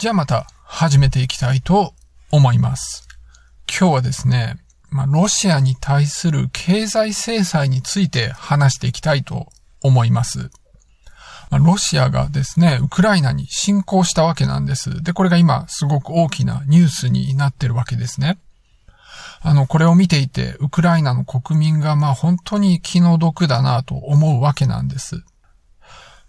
じゃあまた始めていきたいと思います。今日はですね、まあ、ロシアに対する経済制裁について話していきたいと思います。まあ、ロシアがですね、ウクライナに侵攻したわけなんです。で、これが今すごく大きなニュースになってるわけですね。あの、これを見ていて、ウクライナの国民がまあ本当に気の毒だなと思うわけなんです。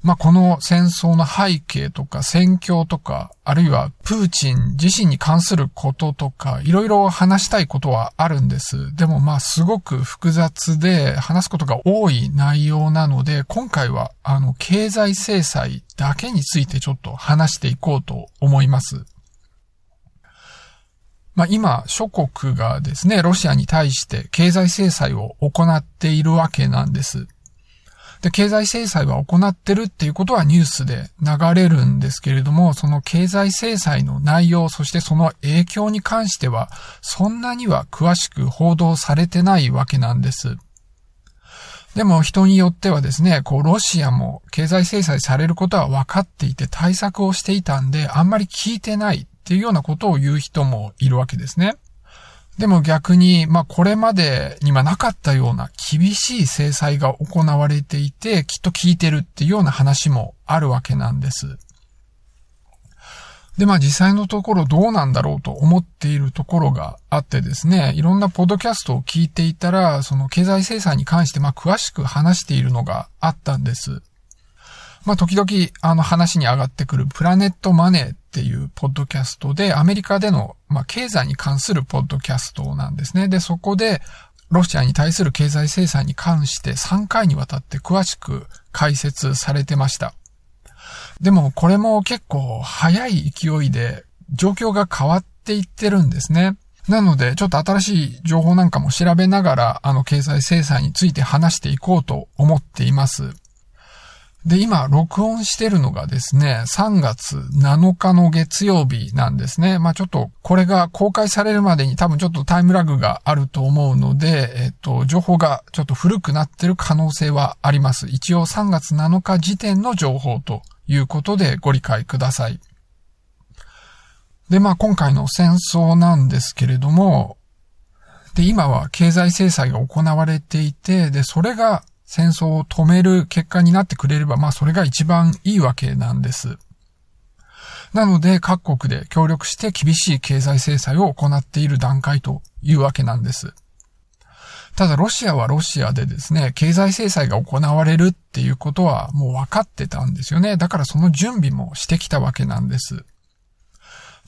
まあ、この戦争の背景とか戦況とか、あるいはプーチン自身に関することとか、いろいろ話したいことはあるんです。でもまあ、すごく複雑で話すことが多い内容なので、今回はあの、経済制裁だけについてちょっと話していこうと思います。まあ、今、諸国がですね、ロシアに対して経済制裁を行っているわけなんです。で、経済制裁は行ってるっていうことはニュースで流れるんですけれども、その経済制裁の内容、そしてその影響に関しては、そんなには詳しく報道されてないわけなんです。でも人によってはですね、こう、ロシアも経済制裁されることは分かっていて対策をしていたんで、あんまり聞いてないっていうようなことを言う人もいるわけですね。でも逆に、まあこれまでにはなかったような厳しい制裁が行われていて、きっと効いてるっていうような話もあるわけなんです。で、まあ実際のところどうなんだろうと思っているところがあってですね、いろんなポッドキャストを聞いていたら、その経済制裁に関してまあ詳しく話しているのがあったんです。まあ、時々、あの話に上がってくるプラネットマネーっていうポッドキャストで、アメリカでの、まあ、経済に関するポッドキャストなんですね。で、そこで、ロシアに対する経済制裁に関して3回にわたって詳しく解説されてました。でも、これも結構早い勢いで状況が変わっていってるんですね。なので、ちょっと新しい情報なんかも調べながら、あの経済制裁について話していこうと思っています。で、今、録音してるのがですね、3月7日の月曜日なんですね。まあちょっと、これが公開されるまでに多分ちょっとタイムラグがあると思うので、えっと、情報がちょっと古くなってる可能性はあります。一応3月7日時点の情報ということでご理解ください。で、まあ今回の戦争なんですけれども、で、今は経済制裁が行われていて、で、それが戦争を止める結果になってくれれば、まあそれが一番いいわけなんです。なので各国で協力して厳しい経済制裁を行っている段階というわけなんです。ただロシアはロシアでですね、経済制裁が行われるっていうことはもう分かってたんですよね。だからその準備もしてきたわけなんです。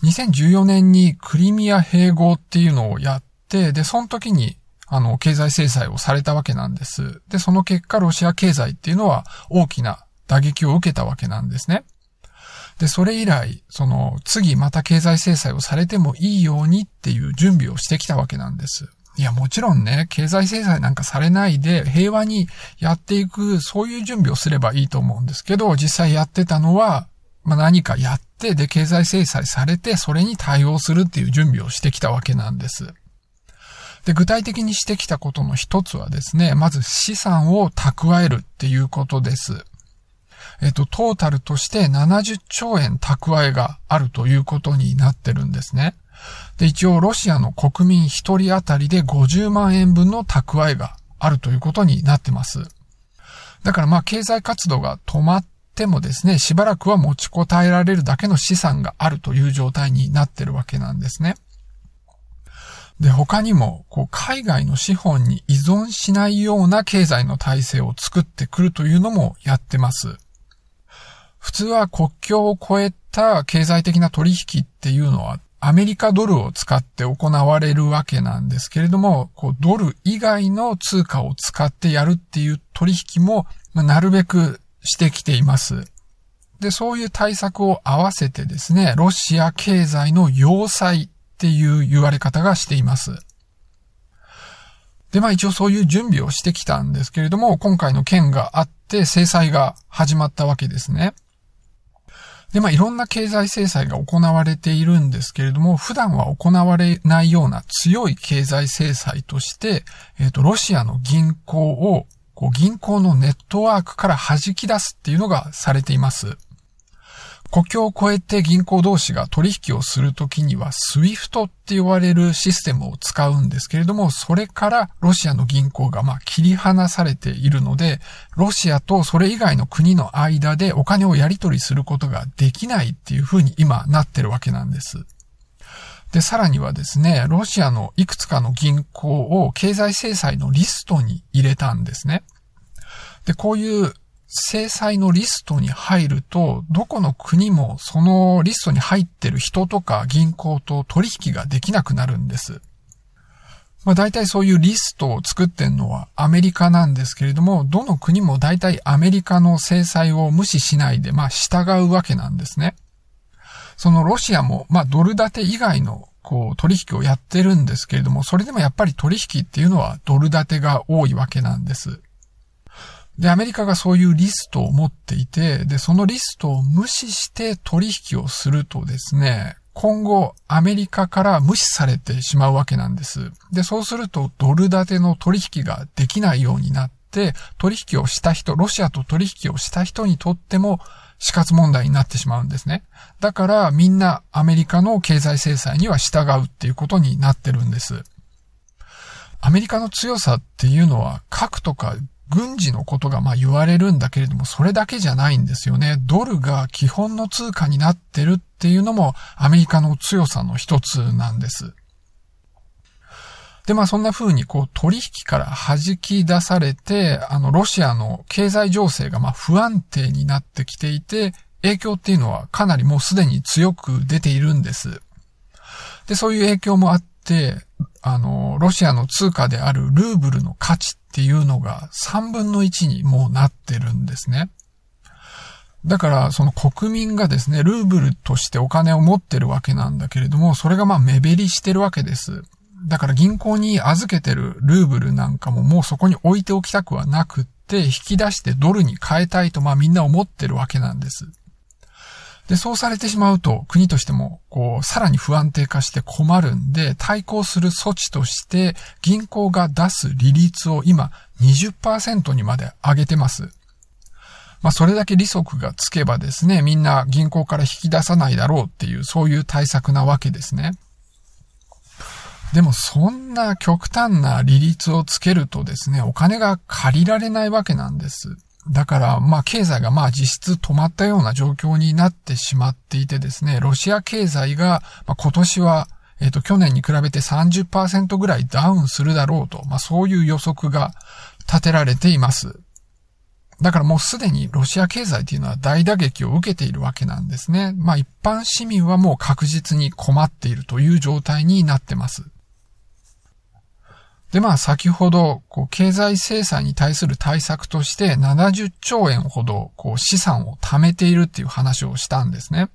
2014年にクリミア併合っていうのをやって、で、その時にあの、経済制裁をされたわけなんです。で、その結果、ロシア経済っていうのは大きな打撃を受けたわけなんですね。で、それ以来、その、次また経済制裁をされてもいいようにっていう準備をしてきたわけなんです。いや、もちろんね、経済制裁なんかされないで平和にやっていく、そういう準備をすればいいと思うんですけど、実際やってたのは、まあ、何かやって、で、経済制裁されて、それに対応するっていう準備をしてきたわけなんです。で、具体的にしてきたことの一つはですね、まず資産を蓄えるっていうことです。えっと、トータルとして70兆円蓄えがあるということになってるんですね。で、一応ロシアの国民一人当たりで50万円分の蓄えがあるということになってます。だからまあ経済活動が止まってもですね、しばらくは持ちこたえられるだけの資産があるという状態になってるわけなんですね。で、他にも、こう、海外の資本に依存しないような経済の体制を作ってくるというのもやってます。普通は国境を越えた経済的な取引っていうのは、アメリカドルを使って行われるわけなんですけれども、こう、ドル以外の通貨を使ってやるっていう取引も、まあ、なるべくしてきています。で、そういう対策を合わせてですね、ロシア経済の要塞っていう言われ方がしています。で、まあ一応そういう準備をしてきたんですけれども、今回の件があって制裁が始まったわけですね。で、まあいろんな経済制裁が行われているんですけれども、普段は行われないような強い経済制裁として、えっ、ー、と、ロシアの銀行を、こう銀行のネットワークから弾き出すっていうのがされています。国境を越えて銀行同士が取引をするときには SWIFT って言われるシステムを使うんですけれども、それからロシアの銀行がま切り離されているので、ロシアとそれ以外の国の間でお金をやり取りすることができないっていうふうに今なってるわけなんです。で、さらにはですね、ロシアのいくつかの銀行を経済制裁のリストに入れたんですね。で、こういう制裁のリストに入ると、どこの国もそのリストに入ってる人とか銀行と取引ができなくなるんです。まあ大体そういうリストを作ってんのはアメリカなんですけれども、どの国も大体アメリカの制裁を無視しないで、まあ従うわけなんですね。そのロシアも、まあドル建て以外のこう取引をやってるんですけれども、それでもやっぱり取引っていうのはドル建てが多いわけなんです。で、アメリカがそういうリストを持っていて、で、そのリストを無視して取引をするとですね、今後アメリカから無視されてしまうわけなんです。で、そうするとドル建ての取引ができないようになって、取引をした人、ロシアと取引をした人にとっても死活問題になってしまうんですね。だからみんなアメリカの経済制裁には従うっていうことになってるんです。アメリカの強さっていうのは核とか軍事のことがまあ言われるんだけれども、それだけじゃないんですよね。ドルが基本の通貨になってるっていうのもアメリカの強さの一つなんです。で、まあそんな風にこう取引から弾き出されて、あのロシアの経済情勢がまあ不安定になってきていて、影響っていうのはかなりもうすでに強く出ているんです。で、そういう影響もあって、あの、ロシアの通貨であるルーブルの価値っていうのが3分の1にもうなってるんですね。だから、その国民がですね、ルーブルとしてお金を持ってるわけなんだけれども、それがまあ目減りしてるわけです。だから銀行に預けてるルーブルなんかももうそこに置いておきたくはなくって、引き出してドルに変えたいとまあみんな思ってるわけなんです。で、そうされてしまうと国としてもこうさらに不安定化して困るんで、対抗する措置として銀行が出す利率を今20%にまで上げてます。まあ、それだけ利息がつけばですね、みんな銀行から引き出さないだろうっていう、そういう対策なわけですね。でもそんな極端な利率をつけるとですね、お金が借りられないわけなんです。だから、まあ経済がまあ実質止まったような状況になってしまっていてですね、ロシア経済が、まあ、今年は、えっ、と、去年に比べて30%ぐらいダウンするだろうと、まあそういう予測が立てられています。だからもうすでにロシア経済というのは大打撃を受けているわけなんですね。まあ一般市民はもう確実に困っているという状態になってます。で、まあ先ほど、こう、経済制裁に対する対策として70兆円ほど、こう、資産を貯めているっていう話をしたんですね。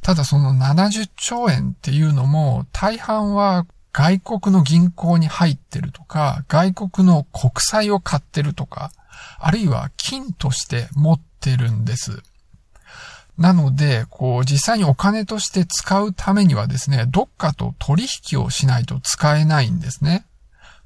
ただその70兆円っていうのも、大半は外国の銀行に入ってるとか、外国の国債を買ってるとか、あるいは金として持ってるんです。なので、こう、実際にお金として使うためにはですね、どっかと取引をしないと使えないんですね。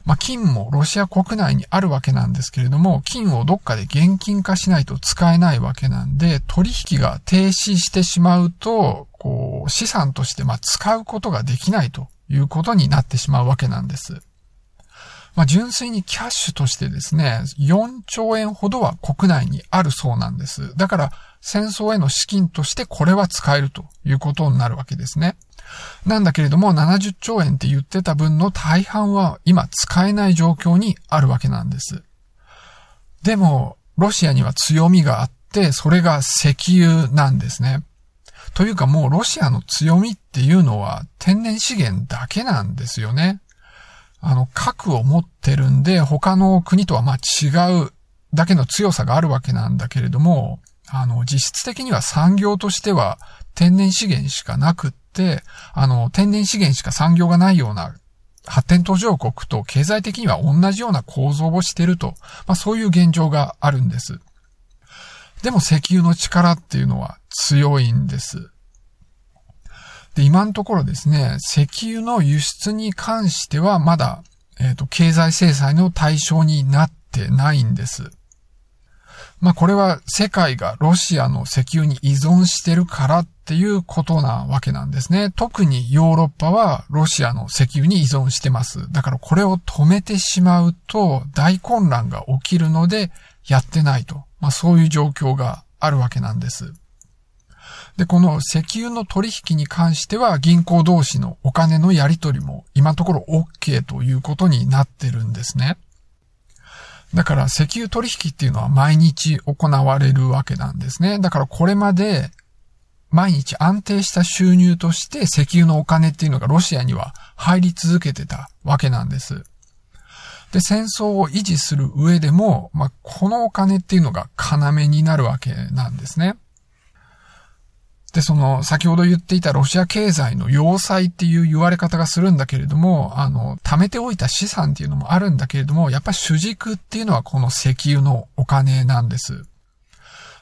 まあ、金もロシア国内にあるわけなんですけれども、金をどっかで現金化しないと使えないわけなんで、取引が停止してしまうと、こう、資産としてま使うことができないということになってしまうわけなんです。まあ、純粋にキャッシュとしてですね、4兆円ほどは国内にあるそうなんです。だから、戦争への資金としてこれは使えるということになるわけですね。なんだけれども、70兆円って言ってた分の大半は今使えない状況にあるわけなんです。でも、ロシアには強みがあって、それが石油なんですね。というかもうロシアの強みっていうのは天然資源だけなんですよね。あの、核を持ってるんで、他の国とはまあ違うだけの強さがあるわけなんだけれども、あの、実質的には産業としては天然資源しかなくっ、あの、天然資源しか産業がないような発展途上国と経済的には同じような構造をしていると、まあそういう現状があるんです。でも石油の力っていうのは強いんです。で、今のところですね、石油の輸出に関してはまだ、えっ、ー、と、経済制裁の対象になってないんです。まあこれは世界がロシアの石油に依存してるからっていうことなわけなんですね。特にヨーロッパはロシアの石油に依存してます。だからこれを止めてしまうと大混乱が起きるのでやってないと。まあそういう状況があるわけなんです。で、この石油の取引に関しては銀行同士のお金のやり取りも今のところ OK ということになってるんですね。だから石油取引っていうのは毎日行われるわけなんですね。だからこれまで毎日安定した収入として石油のお金っていうのがロシアには入り続けてたわけなんです。で、戦争を維持する上でも、まあ、このお金っていうのが要になるわけなんですね。で、その、先ほど言っていたロシア経済の要塞っていう言われ方がするんだけれども、あの、貯めておいた資産っていうのもあるんだけれども、やっぱ主軸っていうのはこの石油のお金なんです。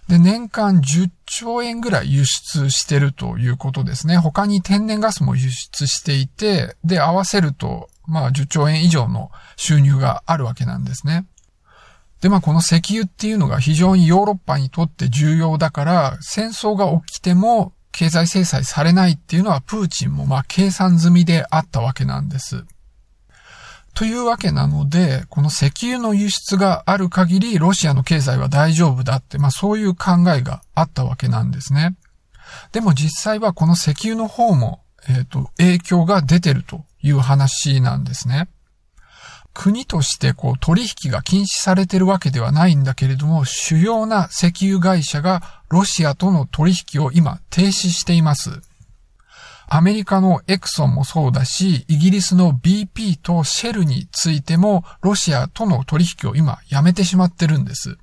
で、年間10兆円ぐらい輸出してるということですね。他に天然ガスも輸出していて、で、合わせると、まあ10兆円以上の収入があるわけなんですね。で、まあこの石油っていうのが非常にヨーロッパにとって重要だから、戦争が起きても経済制裁されないっていうのはプーチンもまあ計算済みであったわけなんです。というわけなので、この石油の輸出がある限りロシアの経済は大丈夫だって、まあそういう考えがあったわけなんですね。でも実際はこの石油の方も、えっ、ー、と、影響が出てるという話なんですね。国としてこう取引が禁止されてるわけではないんだけれども、主要な石油会社がロシアとの取引を今停止しています。アメリカのエクソンもそうだし、イギリスの BP とシェルについてもロシアとの取引を今やめてしまってるんです。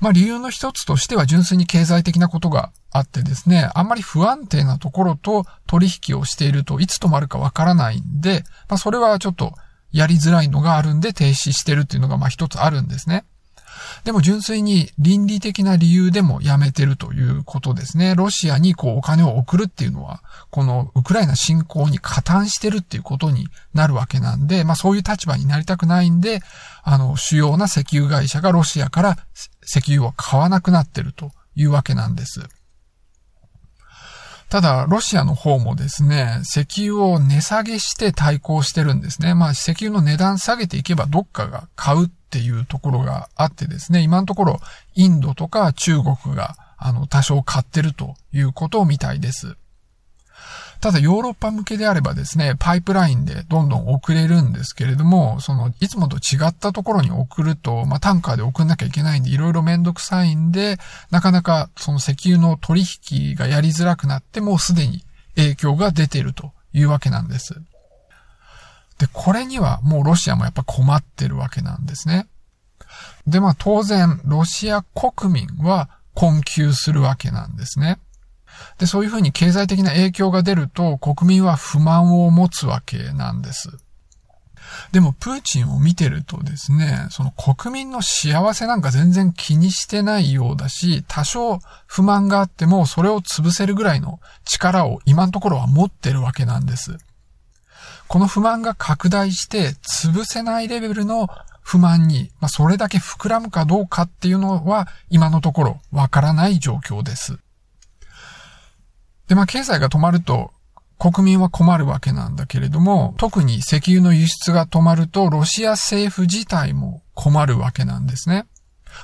まあ理由の一つとしては純粋に経済的なことがあってですね、あんまり不安定なところと取引をしているといつ止まるかわからないんで、まあそれはちょっとやりづらいのがあるんで停止してるっていうのがまあ一つあるんですね。でも純粋に倫理的な理由でもやめてるということですね。ロシアにこうお金を送るっていうのは、このウクライナ侵攻に加担してるっていうことになるわけなんで、まあそういう立場になりたくないんで、あの、主要な石油会社がロシアから石油を買わなくなってるというわけなんです。ただ、ロシアの方もですね、石油を値下げして対抗してるんですね。まあ、石油の値段下げていけばどっかが買うっていうところがあってですね、今のところ、インドとか中国が、あの、多少買ってるということみたいです。ただヨーロッパ向けであればですね、パイプラインでどんどん送れるんですけれども、その、いつもと違ったところに送ると、まあ、タンカーで送んなきゃいけないんで、いろいろめんどくさいんで、なかなかその石油の取引がやりづらくなって、もうすでに影響が出てるというわけなんです。で、これにはもうロシアもやっぱ困ってるわけなんですね。で、まあ当然、ロシア国民は困窮するわけなんですね。で、そういうふうに経済的な影響が出ると国民は不満を持つわけなんです。でも、プーチンを見てるとですね、その国民の幸せなんか全然気にしてないようだし、多少不満があってもそれを潰せるぐらいの力を今のところは持ってるわけなんです。この不満が拡大して潰せないレベルの不満に、まあ、それだけ膨らむかどうかっていうのは今のところわからない状況です。で、まあ、経済が止まると、国民は困るわけなんだけれども、特に石油の輸出が止まると、ロシア政府自体も困るわけなんですね。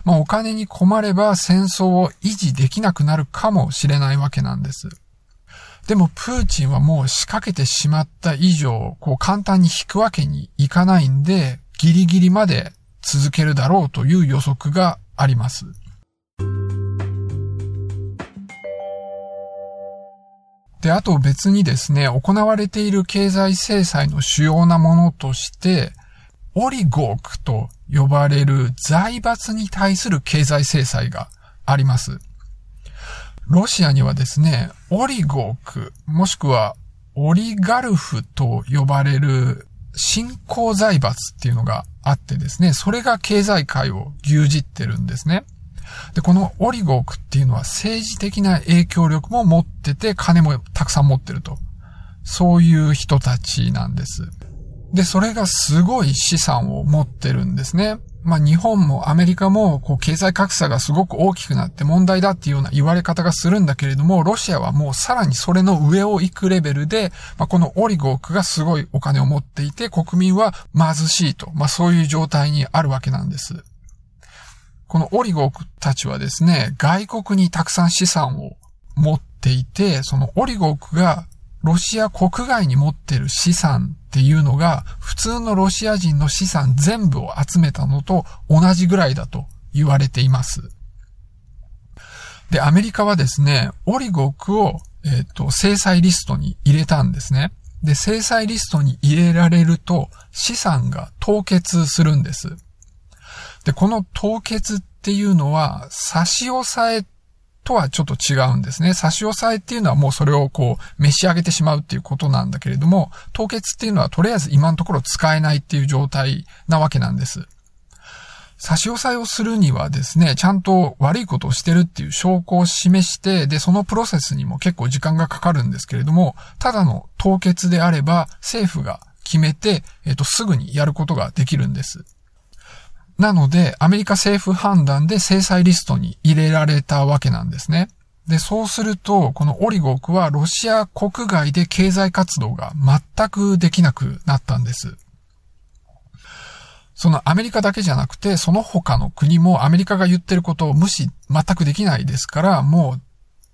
まあ、お金に困れば戦争を維持できなくなるかもしれないわけなんです。でも、プーチンはもう仕掛けてしまった以上、こう簡単に引くわけにいかないんで、ギリギリまで続けるだろうという予測があります。で、あと別にですね、行われている経済制裁の主要なものとして、オリゴークと呼ばれる財閥に対する経済制裁があります。ロシアにはですね、オリゴーク、もしくはオリガルフと呼ばれる新興財閥っていうのがあってですね、それが経済界を牛耳ってるんですね。で、このオリゴークっていうのは政治的な影響力も持ってて、金もたくさん持ってると。そういう人たちなんです。で、それがすごい資産を持ってるんですね。まあ日本もアメリカもこう経済格差がすごく大きくなって問題だっていうような言われ方がするんだけれども、ロシアはもうさらにそれの上を行くレベルで、まあこのオリゴークがすごいお金を持っていて国民は貧しいと、まあそういう状態にあるわけなんです。このオリゴークたちはですね、外国にたくさん資産を持っていて、そのオリゴクがロシア国外に持ってる資産っていうのが、普通のロシア人の資産全部を集めたのと同じぐらいだと言われています。で、アメリカはですね、オリゴクを、えっ、ー、と、制裁リストに入れたんですね。で、制裁リストに入れられると資産が凍結するんです。で、この凍結っていうのは差し押さえとはちょっと違うんですね。差し押さえっていうのはもうそれをこう召し上げてしまうっていうことなんだけれども、凍結っていうのはとりあえず今のところ使えないっていう状態なわけなんです。差し押さえをするにはですね、ちゃんと悪いことをしてるっていう証拠を示して、で、そのプロセスにも結構時間がかかるんですけれども、ただの凍結であれば政府が決めて、えっと、すぐにやることができるんです。なので、アメリカ政府判断で制裁リストに入れられたわけなんですね。で、そうすると、このオリゴークはロシア国外で経済活動が全くできなくなったんです。そのアメリカだけじゃなくて、その他の国もアメリカが言ってることを無視全くできないですから、も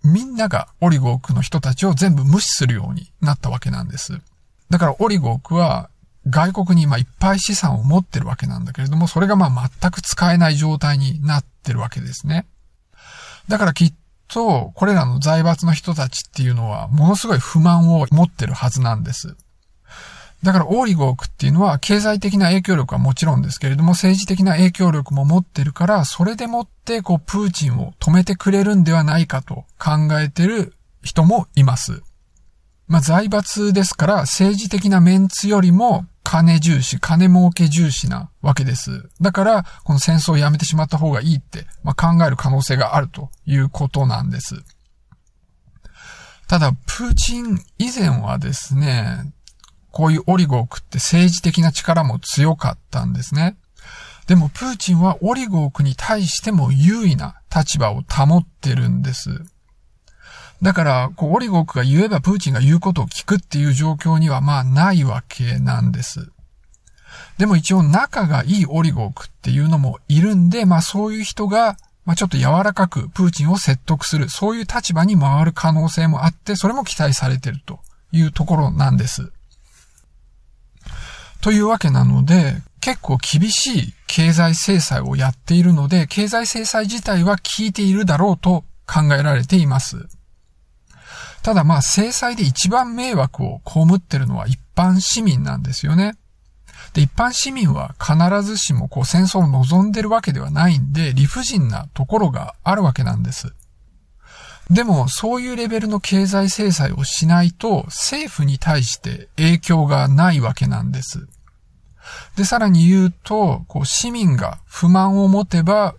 うみんながオリゴークの人たちを全部無視するようになったわけなんです。だからオリゴークは外国に今いっぱい資産を持ってるわけなんだけれども、それがまあ全く使えない状態になってるわけですね。だからきっと、これらの財閥の人たちっていうのは、ものすごい不満を持ってるはずなんです。だから、オーリゴークっていうのは、経済的な影響力はもちろんですけれども、政治的な影響力も持ってるから、それでもって、こう、プーチンを止めてくれるんではないかと考えてる人もいます。まあ、財閥ですから、政治的なメンツよりも、金重視、金儲け重視なわけです。だから、この戦争をやめてしまった方がいいって、まあ、考える可能性があるということなんです。ただ、プーチン以前はですね、こういうオリゴークって政治的な力も強かったんですね。でも、プーチンはオリゴークに対しても優位な立場を保ってるんです。だから、こう、オリゴクが言えばプーチンが言うことを聞くっていう状況にはまあないわけなんです。でも一応仲がいいオリゴクっていうのもいるんで、まあそういう人が、まあちょっと柔らかくプーチンを説得する、そういう立場に回る可能性もあって、それも期待されてるというところなんです。というわけなので、結構厳しい経済制裁をやっているので、経済制裁自体は効いているだろうと考えられています。ただまあ制裁で一番迷惑を被ってるのは一般市民なんですよね。で、一般市民は必ずしもこう戦争を望んでるわけではないんで、理不尽なところがあるわけなんです。でも、そういうレベルの経済制裁をしないと、政府に対して影響がないわけなんです。で、さらに言うと、こう、市民が不満を持てば、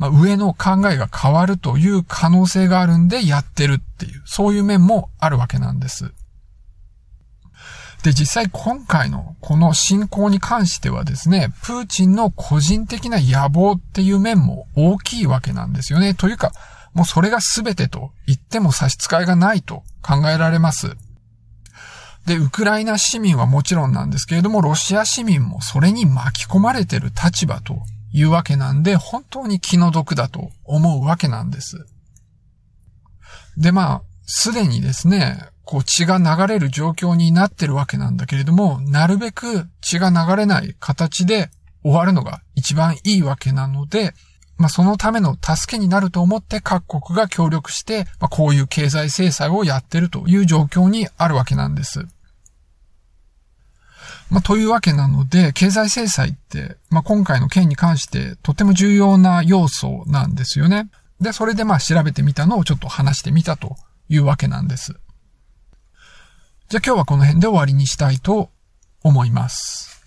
まあ、上の考えが変わるという可能性があるんでやってるっていう、そういう面もあるわけなんです。で、実際今回のこの侵攻に関してはですね、プーチンの個人的な野望っていう面も大きいわけなんですよね。というか、もうそれが全てと言っても差し支えがないと考えられます。で、ウクライナ市民はもちろんなんですけれども、ロシア市民もそれに巻き込まれてる立場というわけなんで、本当に気の毒だと思うわけなんです。で、まあ、すでにですね、こう血が流れる状況になってるわけなんだけれども、なるべく血が流れない形で終わるのが一番いいわけなので、まあ、そのための助けになると思って各国が協力して、まあ、こういう経済制裁をやってるという状況にあるわけなんです。まあ、というわけなので、経済制裁って、まあ、今回の件に関してとても重要な要素なんですよね。で、それでまあ調べてみたのをちょっと話してみたというわけなんです。じゃあ今日はこの辺で終わりにしたいと思います。